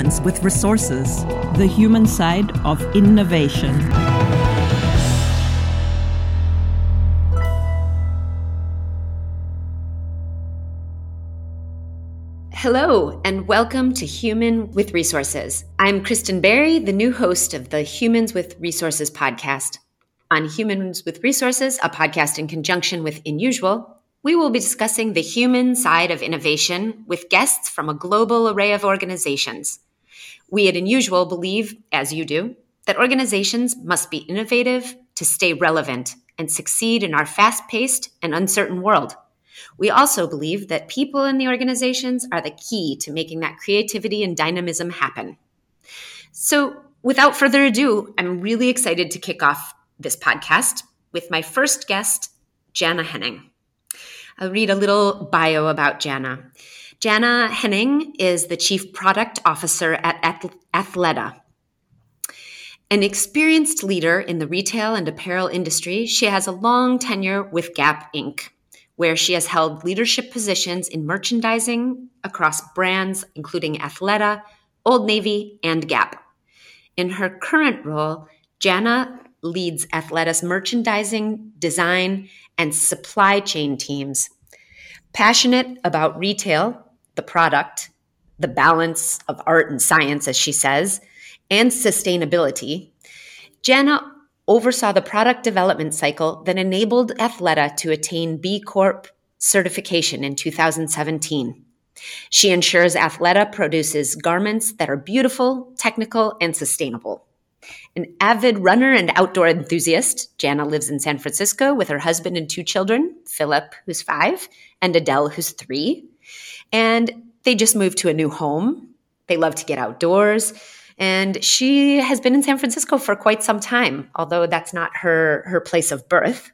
Humans with Resources, the human side of innovation. Hello, and welcome to Human with Resources. I'm Kristen Berry, the new host of the Humans with Resources podcast. On Humans with Resources, a podcast in conjunction with Inusual, we will be discussing the human side of innovation with guests from a global array of organizations. We at Inusual believe, as you do, that organizations must be innovative to stay relevant and succeed in our fast paced and uncertain world. We also believe that people in the organizations are the key to making that creativity and dynamism happen. So, without further ado, I'm really excited to kick off this podcast with my first guest, Jana Henning. I'll read a little bio about Jana. Jana Henning is the Chief Product Officer at Athleta. An experienced leader in the retail and apparel industry, she has a long tenure with Gap Inc., where she has held leadership positions in merchandising across brands including Athleta, Old Navy, and Gap. In her current role, Jana leads Athleta's merchandising, design, and supply chain teams. Passionate about retail, the product, the balance of art and science, as she says, and sustainability, Jana oversaw the product development cycle that enabled Athleta to attain B Corp certification in 2017. She ensures Athleta produces garments that are beautiful, technical, and sustainable. An avid runner and outdoor enthusiast, Jana lives in San Francisco with her husband and two children, Philip, who's five, and Adele, who's three. And they just moved to a new home. They love to get outdoors. And she has been in San Francisco for quite some time, although that's not her, her place of birth.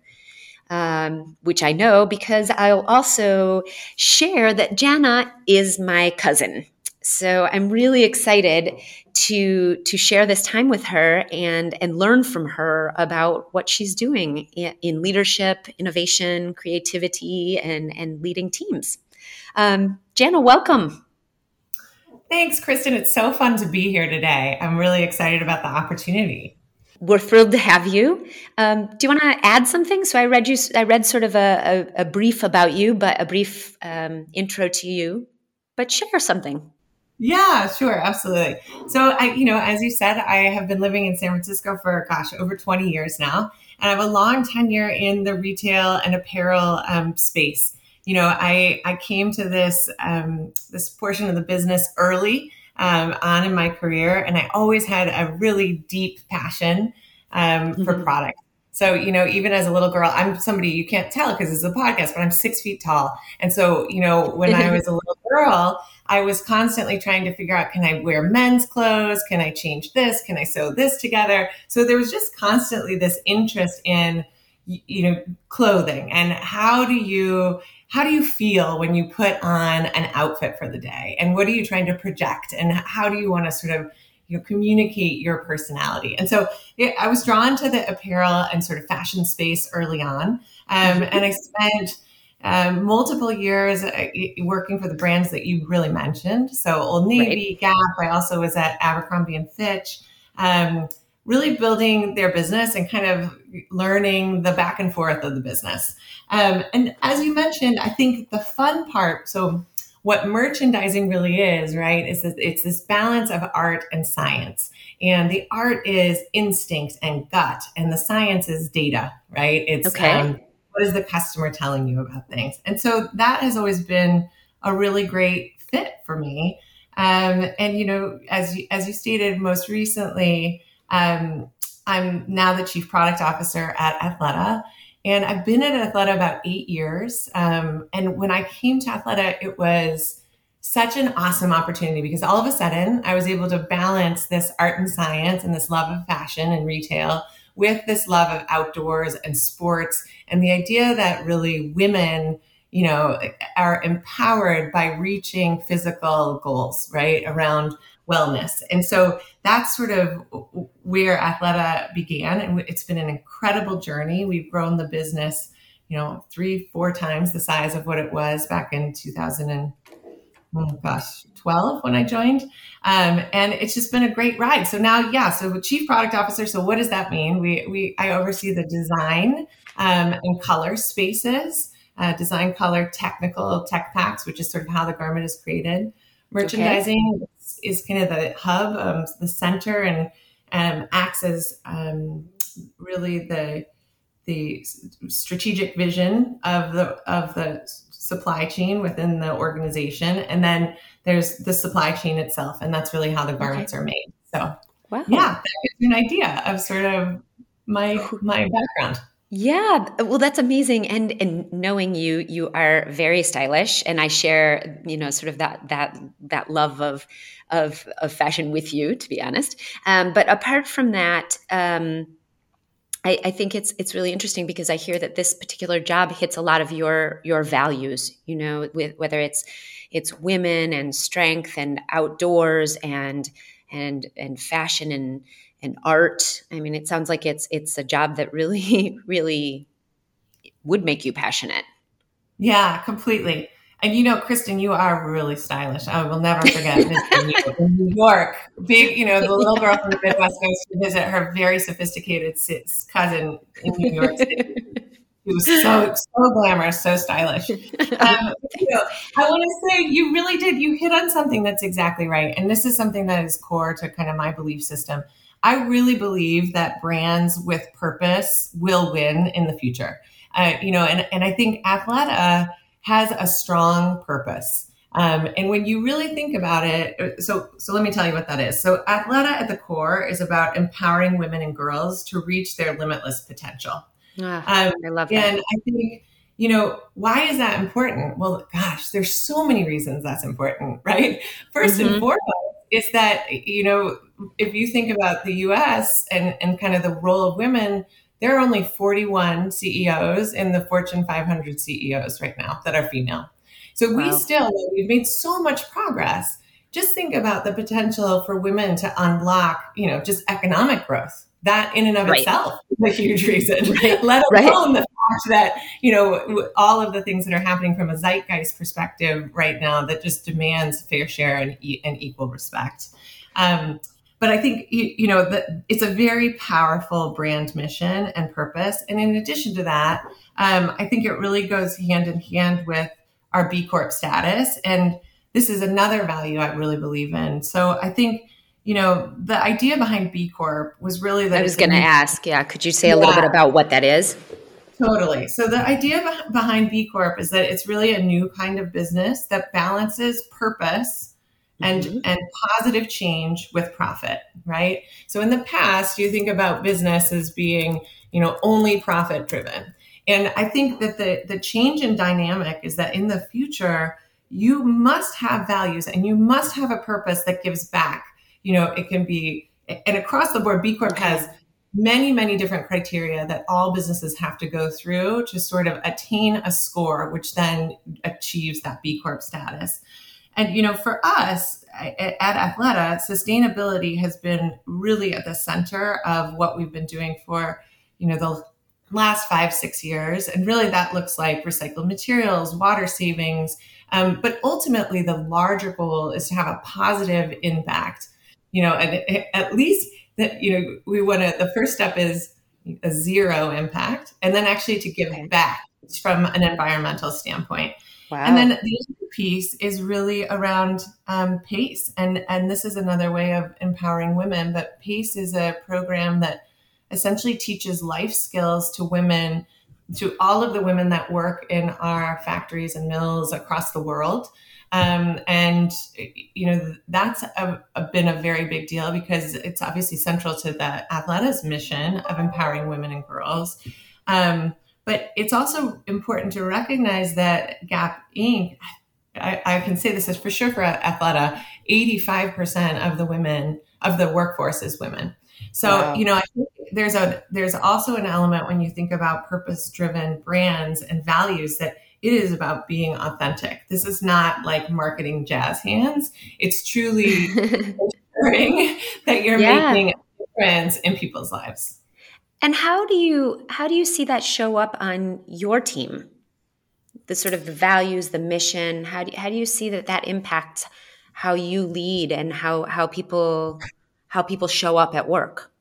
Um, which I know because I'll also share that Jana is my cousin. So I'm really excited to to share this time with her and and learn from her about what she's doing in, in leadership, innovation, creativity, and and leading teams. Um, Jana, welcome. Thanks, Kristen. It's so fun to be here today. I'm really excited about the opportunity. We're thrilled to have you. Um, do you want to add something? So I read you. I read sort of a, a, a brief about you, but a brief um, intro to you. But share something. Yeah, sure, absolutely. So I, you know, as you said, I have been living in San Francisco for gosh over 20 years now, and I have a long tenure in the retail and apparel um, space. You know, I I came to this um, this portion of the business early um, on in my career, and I always had a really deep passion um, for mm-hmm. product. So, you know, even as a little girl, I'm somebody you can't tell because it's a podcast, but I'm six feet tall. And so, you know, when I was a little girl, I was constantly trying to figure out can I wear men's clothes? Can I change this? Can I sew this together? So there was just constantly this interest in you know clothing and how do you how do you feel when you put on an outfit for the day and what are you trying to project and how do you want to sort of you know communicate your personality and so i was drawn to the apparel and sort of fashion space early on um, and i spent um, multiple years uh, working for the brands that you really mentioned. So Old Navy, right. Gap. I also was at Abercrombie and Fitch, um, really building their business and kind of learning the back and forth of the business. Um, and as you mentioned, I think the fun part. So what merchandising really is, right, is that it's this balance of art and science. And the art is instinct and gut, and the science is data, right? It's okay. Um, what is the customer telling you about things? And so that has always been a really great fit for me. Um, and you know, as you, as you stated most recently, um, I'm now the chief product officer at Athleta, and I've been at Athleta about eight years. Um, and when I came to Athleta, it was such an awesome opportunity because all of a sudden I was able to balance this art and science and this love of fashion and retail with this love of outdoors and sports and the idea that really women you know are empowered by reaching physical goals right around wellness and so that's sort of where athleta began and it's been an incredible journey we've grown the business you know three four times the size of what it was back in 2000 and oh gosh, 12 when I joined. Um, and it's just been a great ride. So now, yeah, so chief product officer. So what does that mean? We, we, I oversee the design um, and color spaces, uh, design, color, technical tech packs, which is sort of how the garment is created. Merchandising okay. is, is, kind of the hub, um, the center, and um, acts as um, really the the strategic vision of the of the supply chain within the organization and then there's the supply chain itself and that's really how the garments okay. are made so wow. yeah that gives you an idea of sort of my my background yeah, well, that's amazing, and and knowing you, you are very stylish, and I share, you know, sort of that that that love of of of fashion with you, to be honest. Um, but apart from that, um, I, I, think it's it's really interesting because I hear that this particular job hits a lot of your your values. You know, with whether it's it's women and strength and outdoors and and and fashion and and art. I mean, it sounds like it's it's a job that really really would make you passionate. Yeah, completely. And you know, Kristen, you are really stylish. I will never forget in New York. Big, you know, the little girl from the Midwest goes to visit her very sophisticated cousin in New York City. She was so so glamorous, so stylish. Um, you know, I want to say you really did. You hit on something that's exactly right, and this is something that is core to kind of my belief system. I really believe that brands with purpose will win in the future. Uh, you know, and and I think Athleta has a strong purpose. Um, and when you really think about it, so so let me tell you what that is. So Athleta at the core is about empowering women and girls to reach their limitless potential. Ah, um, I love that. And I think you know why is that important? Well, gosh, there's so many reasons that's important, right? 1st mm-hmm. and foremost is that you know if you think about the U.S. and and kind of the role of women there are only 41 CEOs in the Fortune 500 CEOs right now that are female. So wow. we still, we've made so much progress. Just think about the potential for women to unlock, you know, just economic growth. That in and of right. itself is a huge reason, right. let alone right. the that, you know, all of the things that are happening from a zeitgeist perspective right now that just demands fair share and, and equal respect. Um, but I think you know that it's a very powerful brand mission and purpose. And in addition to that, um, I think it really goes hand in hand with our B Corp status. And this is another value I really believe in. So I think you know the idea behind B Corp was really that I was going to ask. Yeah, could you say a yeah, little bit about what that is? Totally. So the idea behind B Corp is that it's really a new kind of business that balances purpose and mm-hmm. and positive change with profit right so in the past you think about business as being you know only profit driven and i think that the the change in dynamic is that in the future you must have values and you must have a purpose that gives back you know it can be and across the board b corp has many many different criteria that all businesses have to go through to sort of attain a score which then achieves that b corp status and, you know, for us at Athleta, sustainability has been really at the center of what we've been doing for, you know, the last five, six years. And really that looks like recycled materials, water savings. Um, but ultimately, the larger goal is to have a positive impact, you know, and at least that, you know, we want to, the first step is a zero impact, and then actually to give back from an environmental standpoint. Wow. And then the other piece is really around um, PACE. And, and this is another way of empowering women. But PACE is a program that essentially teaches life skills to women, to all of the women that work in our factories and mills across the world. Um, and, you know, that's a, a, been a very big deal because it's obviously central to the Athleta's mission of empowering women and girls. Um, but it's also important to recognize that Gap Inc. I, I can say this is for sure for Athleta, 85% of the women of the workforce is women. So, wow. you know, I think there's a there's also an element when you think about purpose-driven brands and values that it is about being authentic. This is not like marketing jazz hands. It's truly ensuring that you're yeah. making a difference in people's lives. And how do you how do you see that show up on your team? the sort of the values, the mission? How do, how do you see that that impacts how you lead and how how people how people show up at work?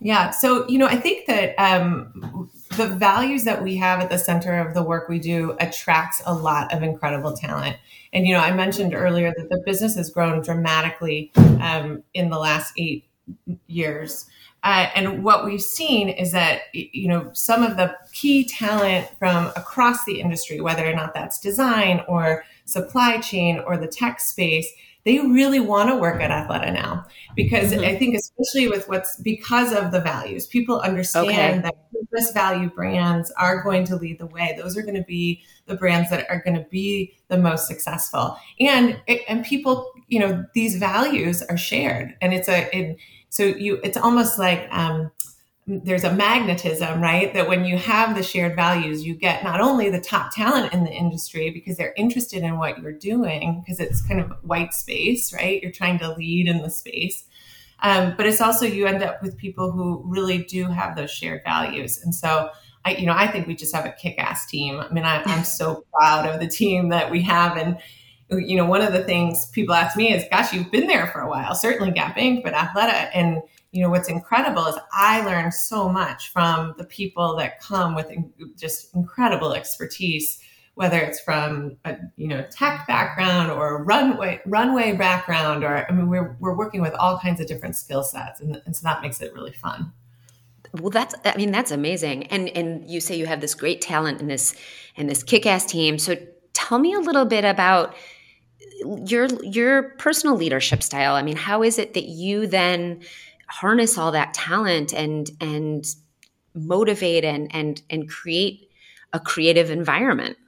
Yeah. So, you know, I think that um, the values that we have at the center of the work we do attracts a lot of incredible talent. And, you know, I mentioned earlier that the business has grown dramatically um, in the last eight years. Uh, and what we've seen is that you know some of the key talent from across the industry, whether or not that's design or supply chain or the tech space, they really want to work at Athleta now because mm-hmm. I think especially with what's because of the values, people understand okay. that purpose value brands are going to lead the way. Those are going to be the brands that are going to be the most successful, and and people, you know, these values are shared, and it's a it, so you it's almost like um, there's a magnetism, right? That when you have the shared values, you get not only the top talent in the industry because they're interested in what you're doing, because it's kind of white space, right? You're trying to lead in the space. Um, but it's also you end up with people who really do have those shared values. And so I, you know, I think we just have a kick-ass team. I mean, I, I'm so proud of the team that we have. And you know, one of the things people ask me is, gosh, you've been there for a while, certainly Gap Inc., but Athleta. And, you know, what's incredible is I learn so much from the people that come with just incredible expertise, whether it's from a, you know, tech background or runway, runway background, or, I mean, we're, we're working with all kinds of different skill sets. And, and so that makes it really fun. Well, that's I mean that's amazing, and and you say you have this great talent in this in this kick-ass team. So tell me a little bit about your your personal leadership style i mean how is it that you then harness all that talent and and motivate and and and create a creative environment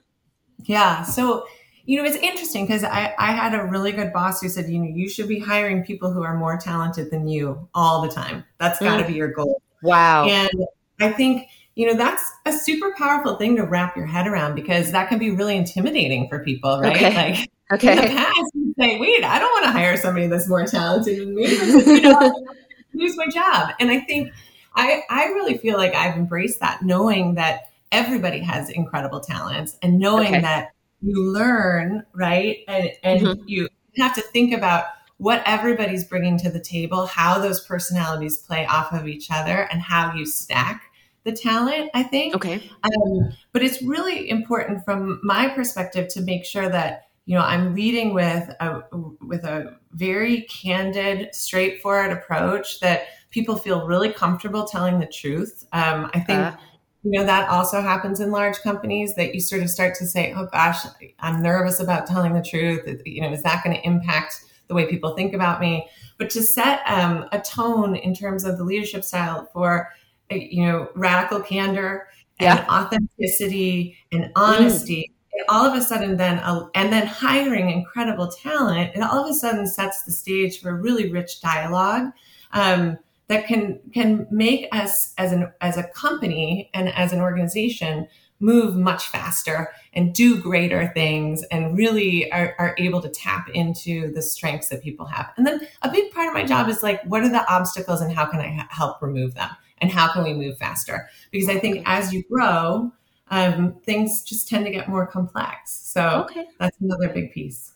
yeah so you know it's interesting because I, I had a really good boss who said you know you should be hiring people who are more talented than you all the time that's got to mm. be your goal wow and i think you know that's a super powerful thing to wrap your head around because that can be really intimidating for people right okay. like Okay. In the past, you say, wait, I don't want to hire somebody that's more talented than me. you know, lose my job. And I think I, I really feel like I've embraced that, knowing that everybody has incredible talents and knowing okay. that you learn, right? And, and mm-hmm. you have to think about what everybody's bringing to the table, how those personalities play off of each other, and how you stack the talent, I think. Okay. Um, but it's really important from my perspective to make sure that you know i'm leading with a with a very candid straightforward approach that people feel really comfortable telling the truth. Um, i think uh. you know that also happens in large companies that you sort of start to say oh gosh i'm nervous about telling the truth. You know is that going to impact the way people think about me? But to set um, a tone in terms of the leadership style for you know radical candor and authenticity and honesty all of a sudden then and then hiring incredible talent it all of a sudden sets the stage for a really rich dialogue um, that can can make us as an as a company and as an organization move much faster and do greater things and really are, are able to tap into the strengths that people have. And then a big part of my job is like what are the obstacles and how can i help remove them and how can we move faster? Because i think as you grow um, things just tend to get more complex. So okay. that's another big piece.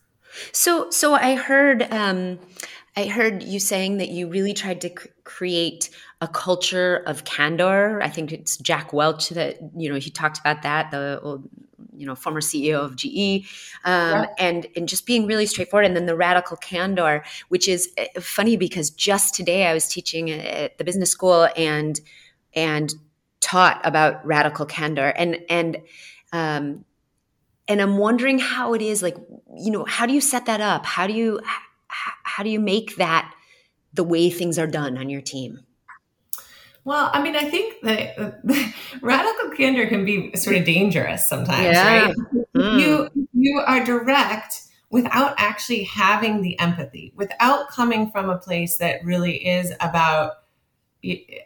So, so I heard, um, I heard you saying that you really tried to c- create a culture of candor. I think it's Jack Welch that you know he talked about that. The old, you know former CEO of GE, um, yeah. and and just being really straightforward. And then the radical candor, which is eh, funny because just today I was teaching at the business school and and taught about radical candor and and um and i'm wondering how it is like you know how do you set that up how do you how do you make that the way things are done on your team well, I mean, I think that uh, radical candor can be sort of dangerous sometimes, yeah. right? Mm. You you are direct without actually having the empathy, without coming from a place that really is about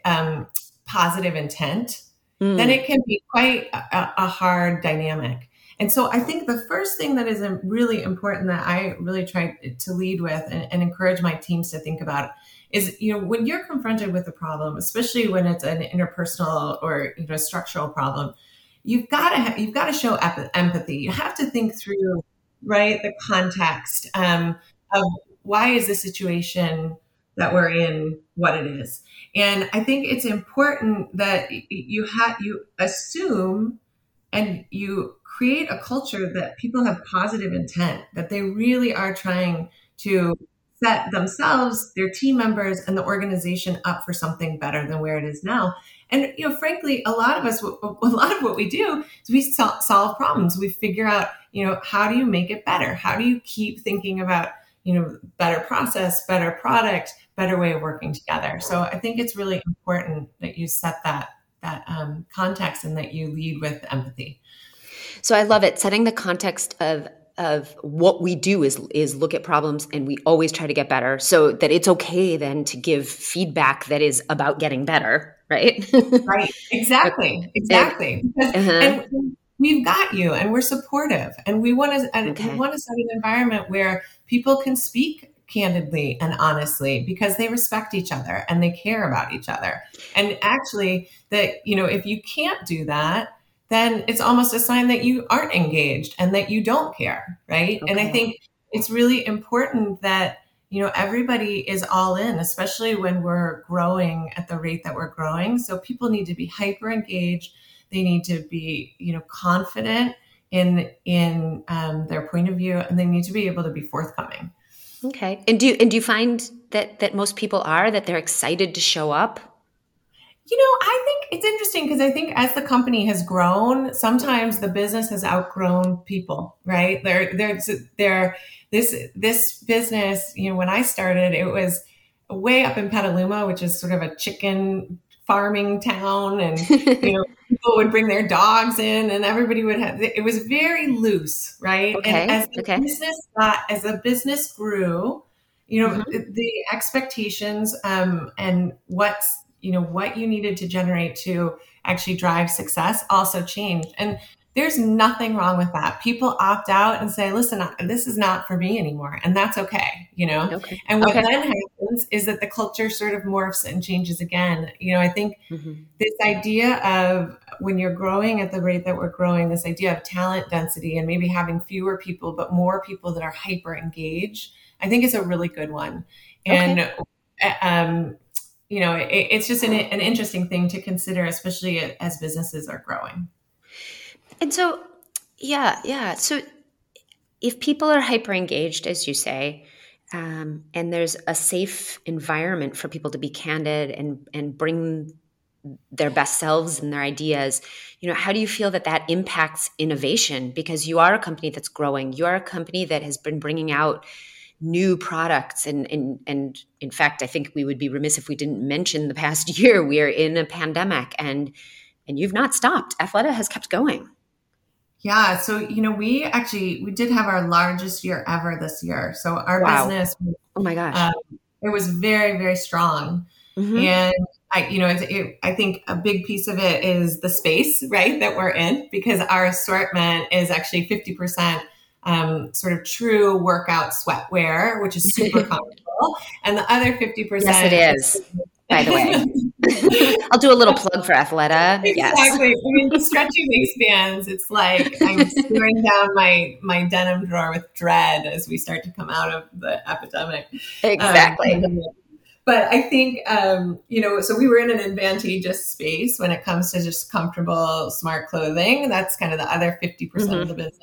um, positive intent, mm. then it can be quite a, a, hard dynamic. And so I think the first thing that is really important that I really try to lead with and, and encourage my teams to think about is, you know, when you're confronted with a problem, especially when it's an interpersonal or, you know, structural problem, you've got to ha- you've got to show ep- empathy. You have to think through right the context um, of why is the situation that we're in what it is. And I think it's important that you have you assume and you create a culture that people have positive intent, that they really are trying to set themselves, their team members, and the organization up for something better than where it is now. And you know, frankly, a lot of us, a lot of what we do is we solve problems. We figure out, you know, how do you make it better? How do you keep thinking about, you know, better process, better product, better way of working together? So I think it's really important that you set that that um, context and that you lead with empathy. So I love it. Setting the context of of what we do is is look at problems and we always try to get better so that it's okay then to give feedback that is about getting better right right exactly exactly because, uh-huh. and we've got you and we're supportive and we want to okay. we want to set an environment where people can speak candidly and honestly because they respect each other and they care about each other and actually that you know if you can't do that then it's almost a sign that you aren't engaged and that you don't care, right? Okay. And I think it's really important that you know everybody is all in especially when we're growing at the rate that we're growing so people need to be hyper engaged they need to be you know confident in in um, their point of view and they need to be able to be forthcoming okay and do you and do you find that that most people are that they're excited to show up you know, I think it's interesting because I think as the company has grown, sometimes the business has outgrown people, right? There, there's, there, this, this business, you know, when I started, it was way up in Petaluma, which is sort of a chicken farming town. And, you know, people would bring their dogs in and everybody would have, it was very loose, right? Okay. And as the okay. business got, as the business grew, you know, mm-hmm. the expectations um, and what's you know what you needed to generate to actually drive success also changed and there's nothing wrong with that people opt out and say listen this is not for me anymore and that's okay you know okay. and what okay. then happens is that the culture sort of morphs and changes again you know i think mm-hmm. this idea of when you're growing at the rate that we're growing this idea of talent density and maybe having fewer people but more people that are hyper engaged i think is a really good one and okay. um, you know, it, it's just an, an interesting thing to consider, especially as businesses are growing. And so, yeah, yeah. So if people are hyper engaged, as you say, um, and there's a safe environment for people to be candid and and bring their best selves and their ideas you know how do you feel that that impacts innovation? Because you are a company that's growing. You are a company that has been bringing out new products. And, and and in fact i think we would be remiss if we didn't mention the past year we are in a pandemic and and you've not stopped. Athleta has kept going yeah so you know we actually we did have our largest year ever this year so our wow. business oh my gosh um, it was very very strong mm-hmm. and I, you know, it, it, I think a big piece of it is the space, right, that we're in, because our assortment is actually 50% um, sort of true workout sweatwear, which is super comfortable. And the other 50%. Yes, it is. By the way. I'll do a little plug for Athleta. Exactly. Yes. I mean, the stretchy waistbands, it's like I'm staring down my, my denim drawer with dread as we start to come out of the epidemic. Exactly. Um, but I think, um, you know, so we were in an advantageous space when it comes to just comfortable, smart clothing. That's kind of the other 50% mm-hmm. of the business.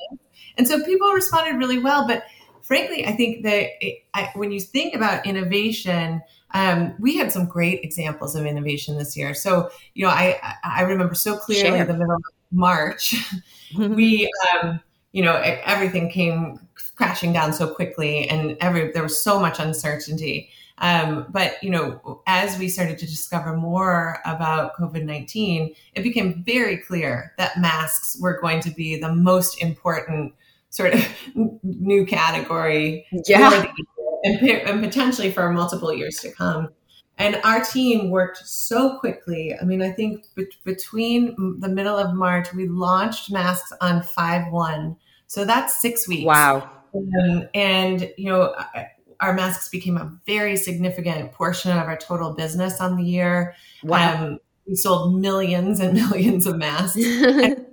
And so people responded really well. But frankly, I think that it, I, when you think about innovation, um, we had some great examples of innovation this year. So, you know, I, I remember so clearly Share. the middle of March, we, um, you know, everything came crashing down so quickly and every, there was so much uncertainty. Um, but you know, as we started to discover more about COVID nineteen, it became very clear that masks were going to be the most important sort of new category yeah. and, and potentially for multiple years to come. And our team worked so quickly. I mean, I think be- between the middle of March, we launched masks on 5 1. So that's six weeks. Wow. Um, and, you know, our masks became a very significant portion of our total business on the year. Wow. Um, we sold millions and millions of masks. and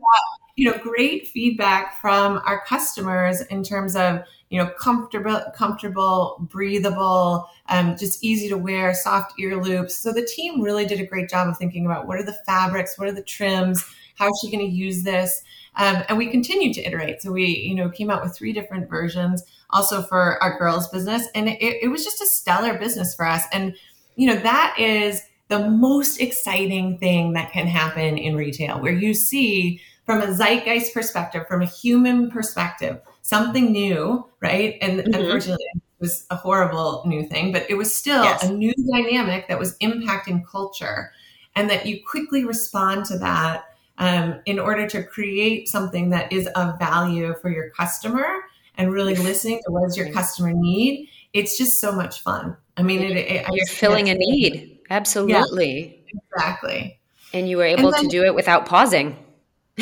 you know, great feedback from our customers in terms of you know, comfortable, comfortable, breathable, um, just easy to wear, soft ear loops. So the team really did a great job of thinking about what are the fabrics, what are the trims, how is she going to use this, um, and we continued to iterate. So we, you know, came out with three different versions, also for our girls' business, and it, it was just a stellar business for us. And you know, that is the most exciting thing that can happen in retail, where you see from a zeitgeist perspective, from a human perspective, something new, right? And mm-hmm. unfortunately, it was a horrible new thing, but it was still yes. a new dynamic that was impacting culture, and that you quickly respond to that um, in order to create something that is of value for your customer and really listening to what does your customer need. It's just so much fun. I mean, it, it, you're filling a need. Absolutely. Yeah, exactly. And you were able then, to do it without pausing.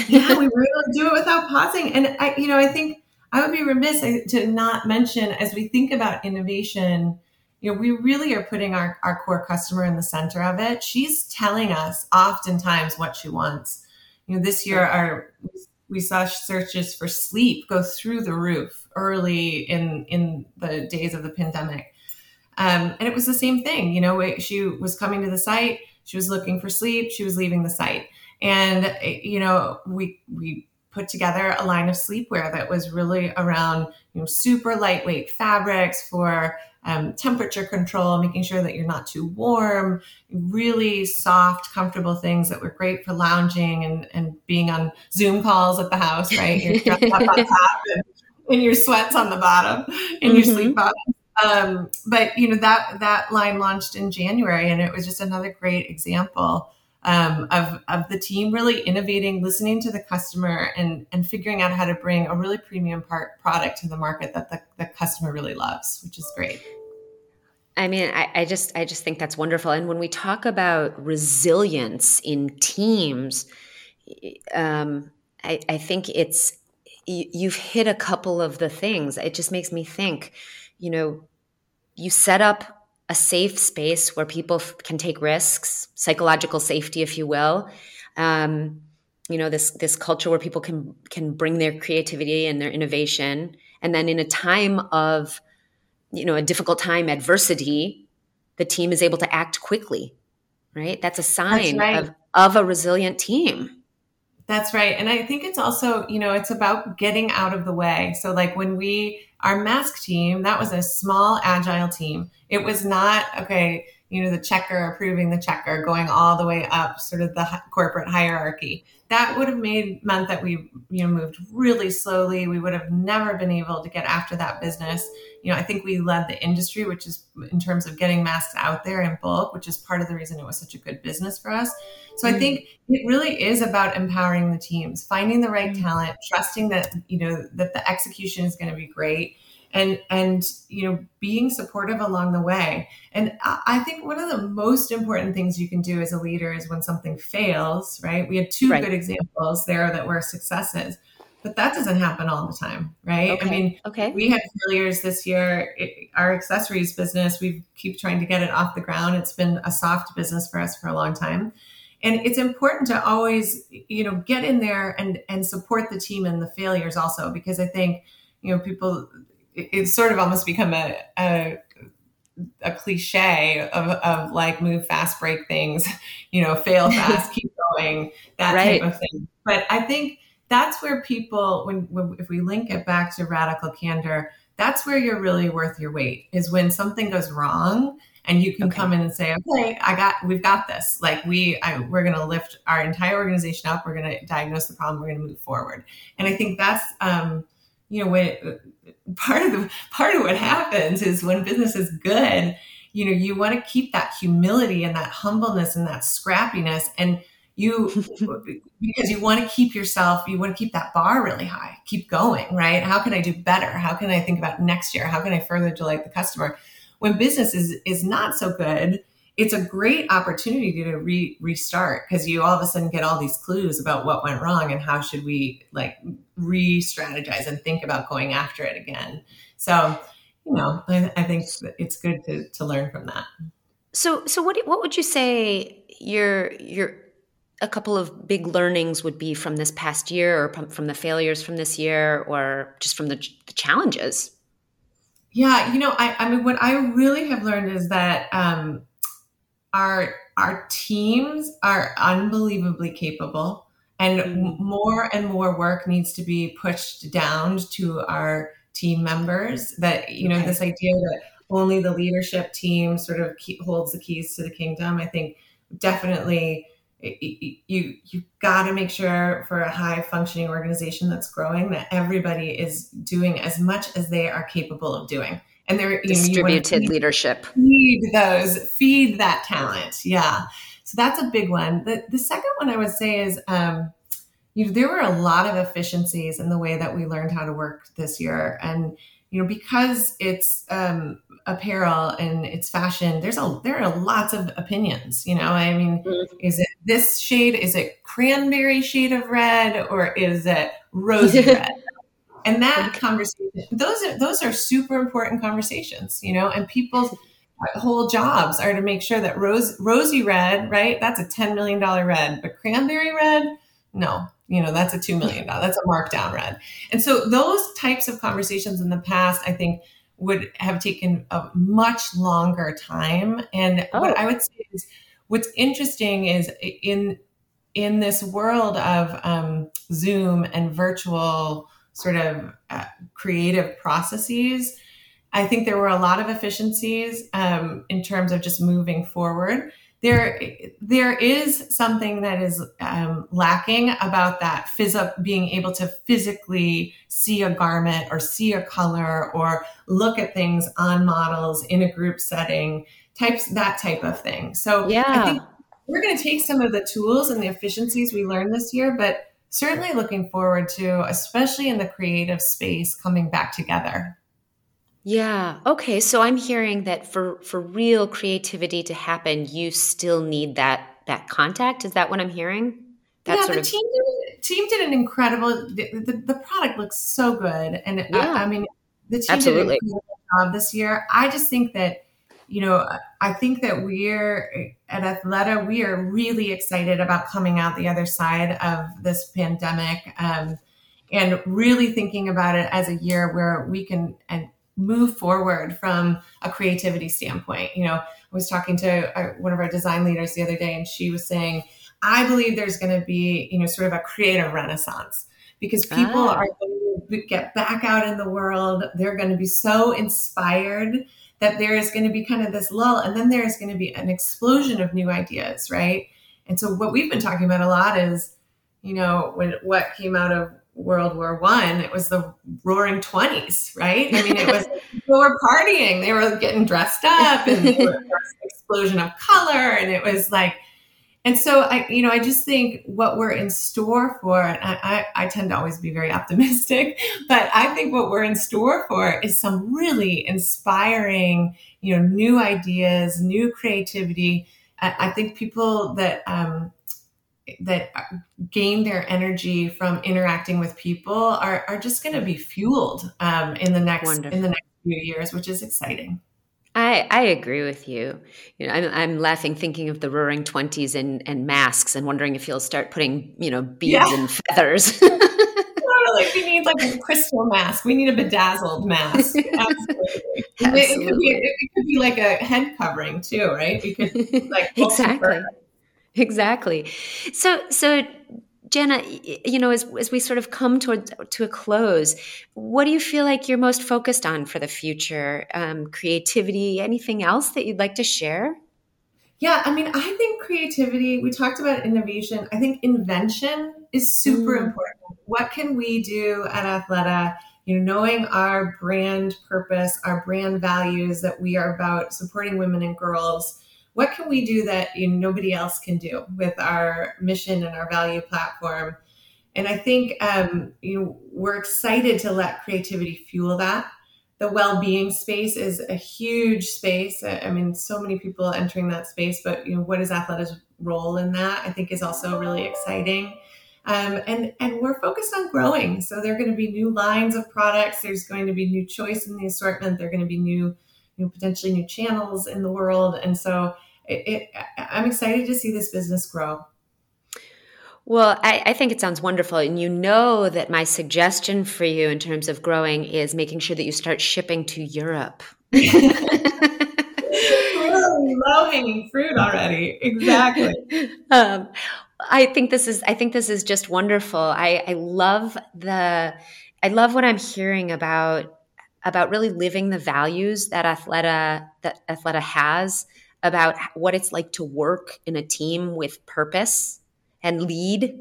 Yeah, we to do it without pausing. And I, you know, I think I would be remiss to not mention as we think about innovation, you know, we really are putting our, our core customer in the center of it. She's telling us oftentimes what she wants. You know, this year our we saw searches for sleep go through the roof early in in the days of the pandemic. Um, and it was the same thing. You know, she was coming to the site, she was looking for sleep, she was leaving the site, and you know, we we put together a line of sleepwear that was really around you know super lightweight fabrics for um, temperature control, making sure that you're not too warm, really soft, comfortable things that were great for lounging and, and being on Zoom calls at the house, right? You're up on top and, and your sweats on the bottom and mm-hmm. your sleep bottom. Um, but you know that that line launched in January, and it was just another great example um, of, of the team really innovating, listening to the customer, and, and figuring out how to bring a really premium part product to the market that the, the customer really loves, which is great. I mean, I, I, just I just think that's wonderful. And when we talk about resilience in teams, um, I, I, think it's you, you've hit a couple of the things. It just makes me think, you know, you set up a safe space where people f- can take risks, psychological safety, if you will. Um, you know this this culture where people can can bring their creativity and their innovation, and then in a time of you know a difficult time, adversity, the team is able to act quickly. Right, that's a sign that's right. of of a resilient team. That's right. And I think it's also, you know, it's about getting out of the way. So, like when we, our mask team, that was a small, agile team. It was not, okay, you know, the checker approving the checker, going all the way up sort of the corporate hierarchy. That would have made meant that we, you know, moved really slowly. We would have never been able to get after that business. You know, I think we led the industry, which is in terms of getting masks out there in bulk, which is part of the reason it was such a good business for us. So mm-hmm. I think it really is about empowering the teams, finding the right mm-hmm. talent, trusting that, you know, that the execution is going to be great and and you know being supportive along the way. And i think one of the most important things you can do as a leader is when something fails right? We had two right. good examples there that were successes but that doesn't happen all the time right? Okay. i mean okay. we had failures this year. It, our accessories business we keep trying to get it off the ground. It's been a soft business for us for a long time. And it's important to always you know get in there and and support the team in the failures also because i think you know people it's sort of almost become a, a a cliche of, of like move fast, break things, you know, fail fast, keep going, that right. type of thing. But I think that's where people, when, when, if we link it back to radical candor, that's where you're really worth your weight is when something goes wrong and you can okay. come in and say, okay, I got, we've got this. Like we, I, we're going to lift our entire organization up. We're going to diagnose the problem. We're going to move forward. And I think that's, um, you know, when part of the part of what happens is when business is good, you know, you want to keep that humility and that humbleness and that scrappiness and you because you want to keep yourself you want to keep that bar really high keep going right? How can i do better? How can i think about next year? How can i further delight the customer? When business is is not so good it's a great opportunity to re- restart because you all of a sudden get all these clues about what went wrong and how should we like re-strategize and think about going after it again so you know i, I think it's good to, to learn from that so so what what would you say your your a couple of big learnings would be from this past year or from the failures from this year or just from the, the challenges? Yeah, you know, I, I mean, what I really have learned is that um, our our teams are unbelievably capable, and mm-hmm. more and more work needs to be pushed down to our team members. That you know, okay. this idea that only the leadership team sort of keep, holds the keys to the kingdom. I think definitely you you got to make sure for a high functioning organization that's growing that everybody is doing as much as they are capable of doing and they're distributed you know, leadership. feed those feed that talent. Yeah. So that's a big one. The, the second one i would say is um, you know there were a lot of efficiencies in the way that we learned how to work this year. And you know because it's um, apparel and it's fashion there's a there are lots of opinions you know? I mean mm-hmm. is it this shade? Is it cranberry shade of red? Or is it rosy red and that conversation those are those are super important conversations you know and people's whole jobs are to make sure that rose rosy red right that's a 10 million dollar red but cranberry red no you know that's a $2 million that's a markdown red and so those types of conversations in the past i think would have taken a much longer time. And oh. what I would say is what's interesting is in in this world of um, Zoom and virtual sort of uh, creative processes, I think there were a lot of efficiencies um, in terms of just moving forward. There there is something that is um, lacking about that phys- being able to physically see a garment or see a color or look at things on models in a group setting types that type of thing. So yeah. i think we're going to take some of the tools and the efficiencies we learned this year but certainly looking forward to especially in the creative space coming back together yeah. Okay. So I'm hearing that for for real creativity to happen, you still need that that contact. Is that what I'm hearing? That yeah, the of- team did, team did an incredible. The, the, the product looks so good, and yeah. I, I, mean, the team Absolutely. did an incredible job this year. I just think that you know, I think that we're at Athleta, we are really excited about coming out the other side of this pandemic. Um, and really thinking about it as a year where we can and move forward from a creativity standpoint. You know, I was talking to uh, one of our design leaders the other day, and she was saying, I believe there's going to be, you know, sort of a creative renaissance because people ah. are going to get back out in the world. They're going to be so inspired that there is going to be kind of this lull, and then there is going to be an explosion of new ideas, right? And so, what we've been talking about a lot is, you know, when what came out of World War One, it was the roaring twenties, right? I mean, it was people were partying, they were getting dressed up, and there was an explosion of color, and it was like, and so I, you know, I just think what we're in store for, and I, I, I tend to always be very optimistic, but I think what we're in store for is some really inspiring, you know, new ideas, new creativity. I, I think people that um, that gain their energy from interacting with people are, are just going to be fueled um, in the next Wonderful. in the next few years, which is exciting. I, I agree with you. You know, I'm, I'm laughing thinking of the Roaring Twenties and, and masks, and wondering if you'll start putting you know beads yeah. and feathers. totally, we need like a crystal mask. We need a bedazzled mask. Absolutely. Absolutely. It, it, could be, it could be like a head covering too, right? Could like exactly. Exactly. So, so Jenna, you know, as, as we sort of come toward to a close, what do you feel like you're most focused on for the future? Um, creativity, anything else that you'd like to share? Yeah, I mean, I think creativity, we talked about innovation. I think invention is super mm. important. What can we do at Athleta? You know, knowing our brand purpose, our brand values that we are about supporting women and girls what can we do that you know, nobody else can do with our mission and our value platform? And I think um, you know we're excited to let creativity fuel that. The well-being space is a huge space. I mean, so many people entering that space, but you know, what is Athleta's role in that? I think is also really exciting. Um, and and we're focused on growing. So there are going to be new lines of products. There's going to be new choice in the assortment. There are going to be new, you know, potentially new channels in the world. And so it, it, I'm excited to see this business grow. Well, I, I, think it sounds wonderful. And you know that my suggestion for you in terms of growing is making sure that you start shipping to Europe. low hanging fruit already. Exactly. Um, I think this is I think this is just wonderful. I, I love the I love what I'm hearing about about really living the values that Athleta that Athleta has about what it's like to work in a team with purpose and lead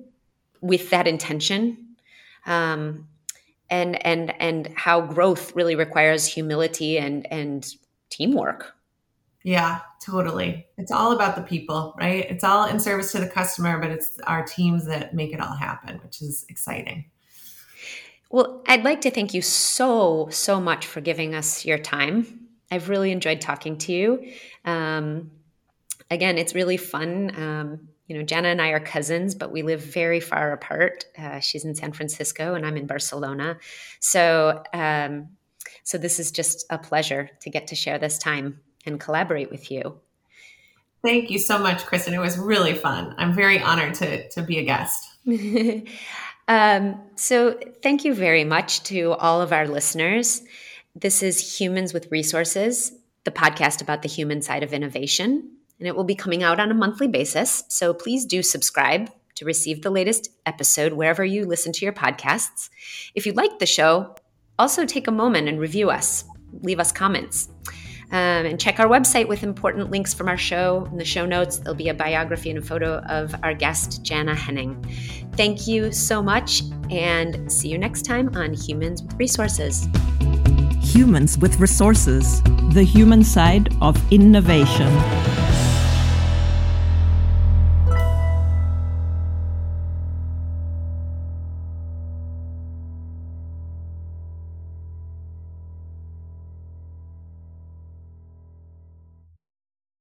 with that intention. Um, and and and how growth really requires humility and and teamwork. Yeah totally. It's all about the people right? It's all in service to the customer but it's our teams that make it all happen which is exciting. Well i'd like to thank you so so much for giving us your time i've really enjoyed talking to you um, again it's really fun um, you know, Jenna and I are cousins, but we live very far apart. Uh, she's in San Francisco, and I'm in Barcelona. So, um, so this is just a pleasure to get to share this time and collaborate with you. Thank you so much, Kristen. It was really fun. I'm very honored to to be a guest. um, so, thank you very much to all of our listeners. This is Humans with Resources, the podcast about the human side of innovation and it will be coming out on a monthly basis. So please do subscribe to receive the latest episode wherever you listen to your podcasts. If you like the show, also take a moment and review us, leave us comments. Um, and check our website with important links from our show. In the show notes, there'll be a biography and a photo of our guest, Jana Henning. Thank you so much, and see you next time on Humans with Resources. Humans with Resources, the human side of innovation.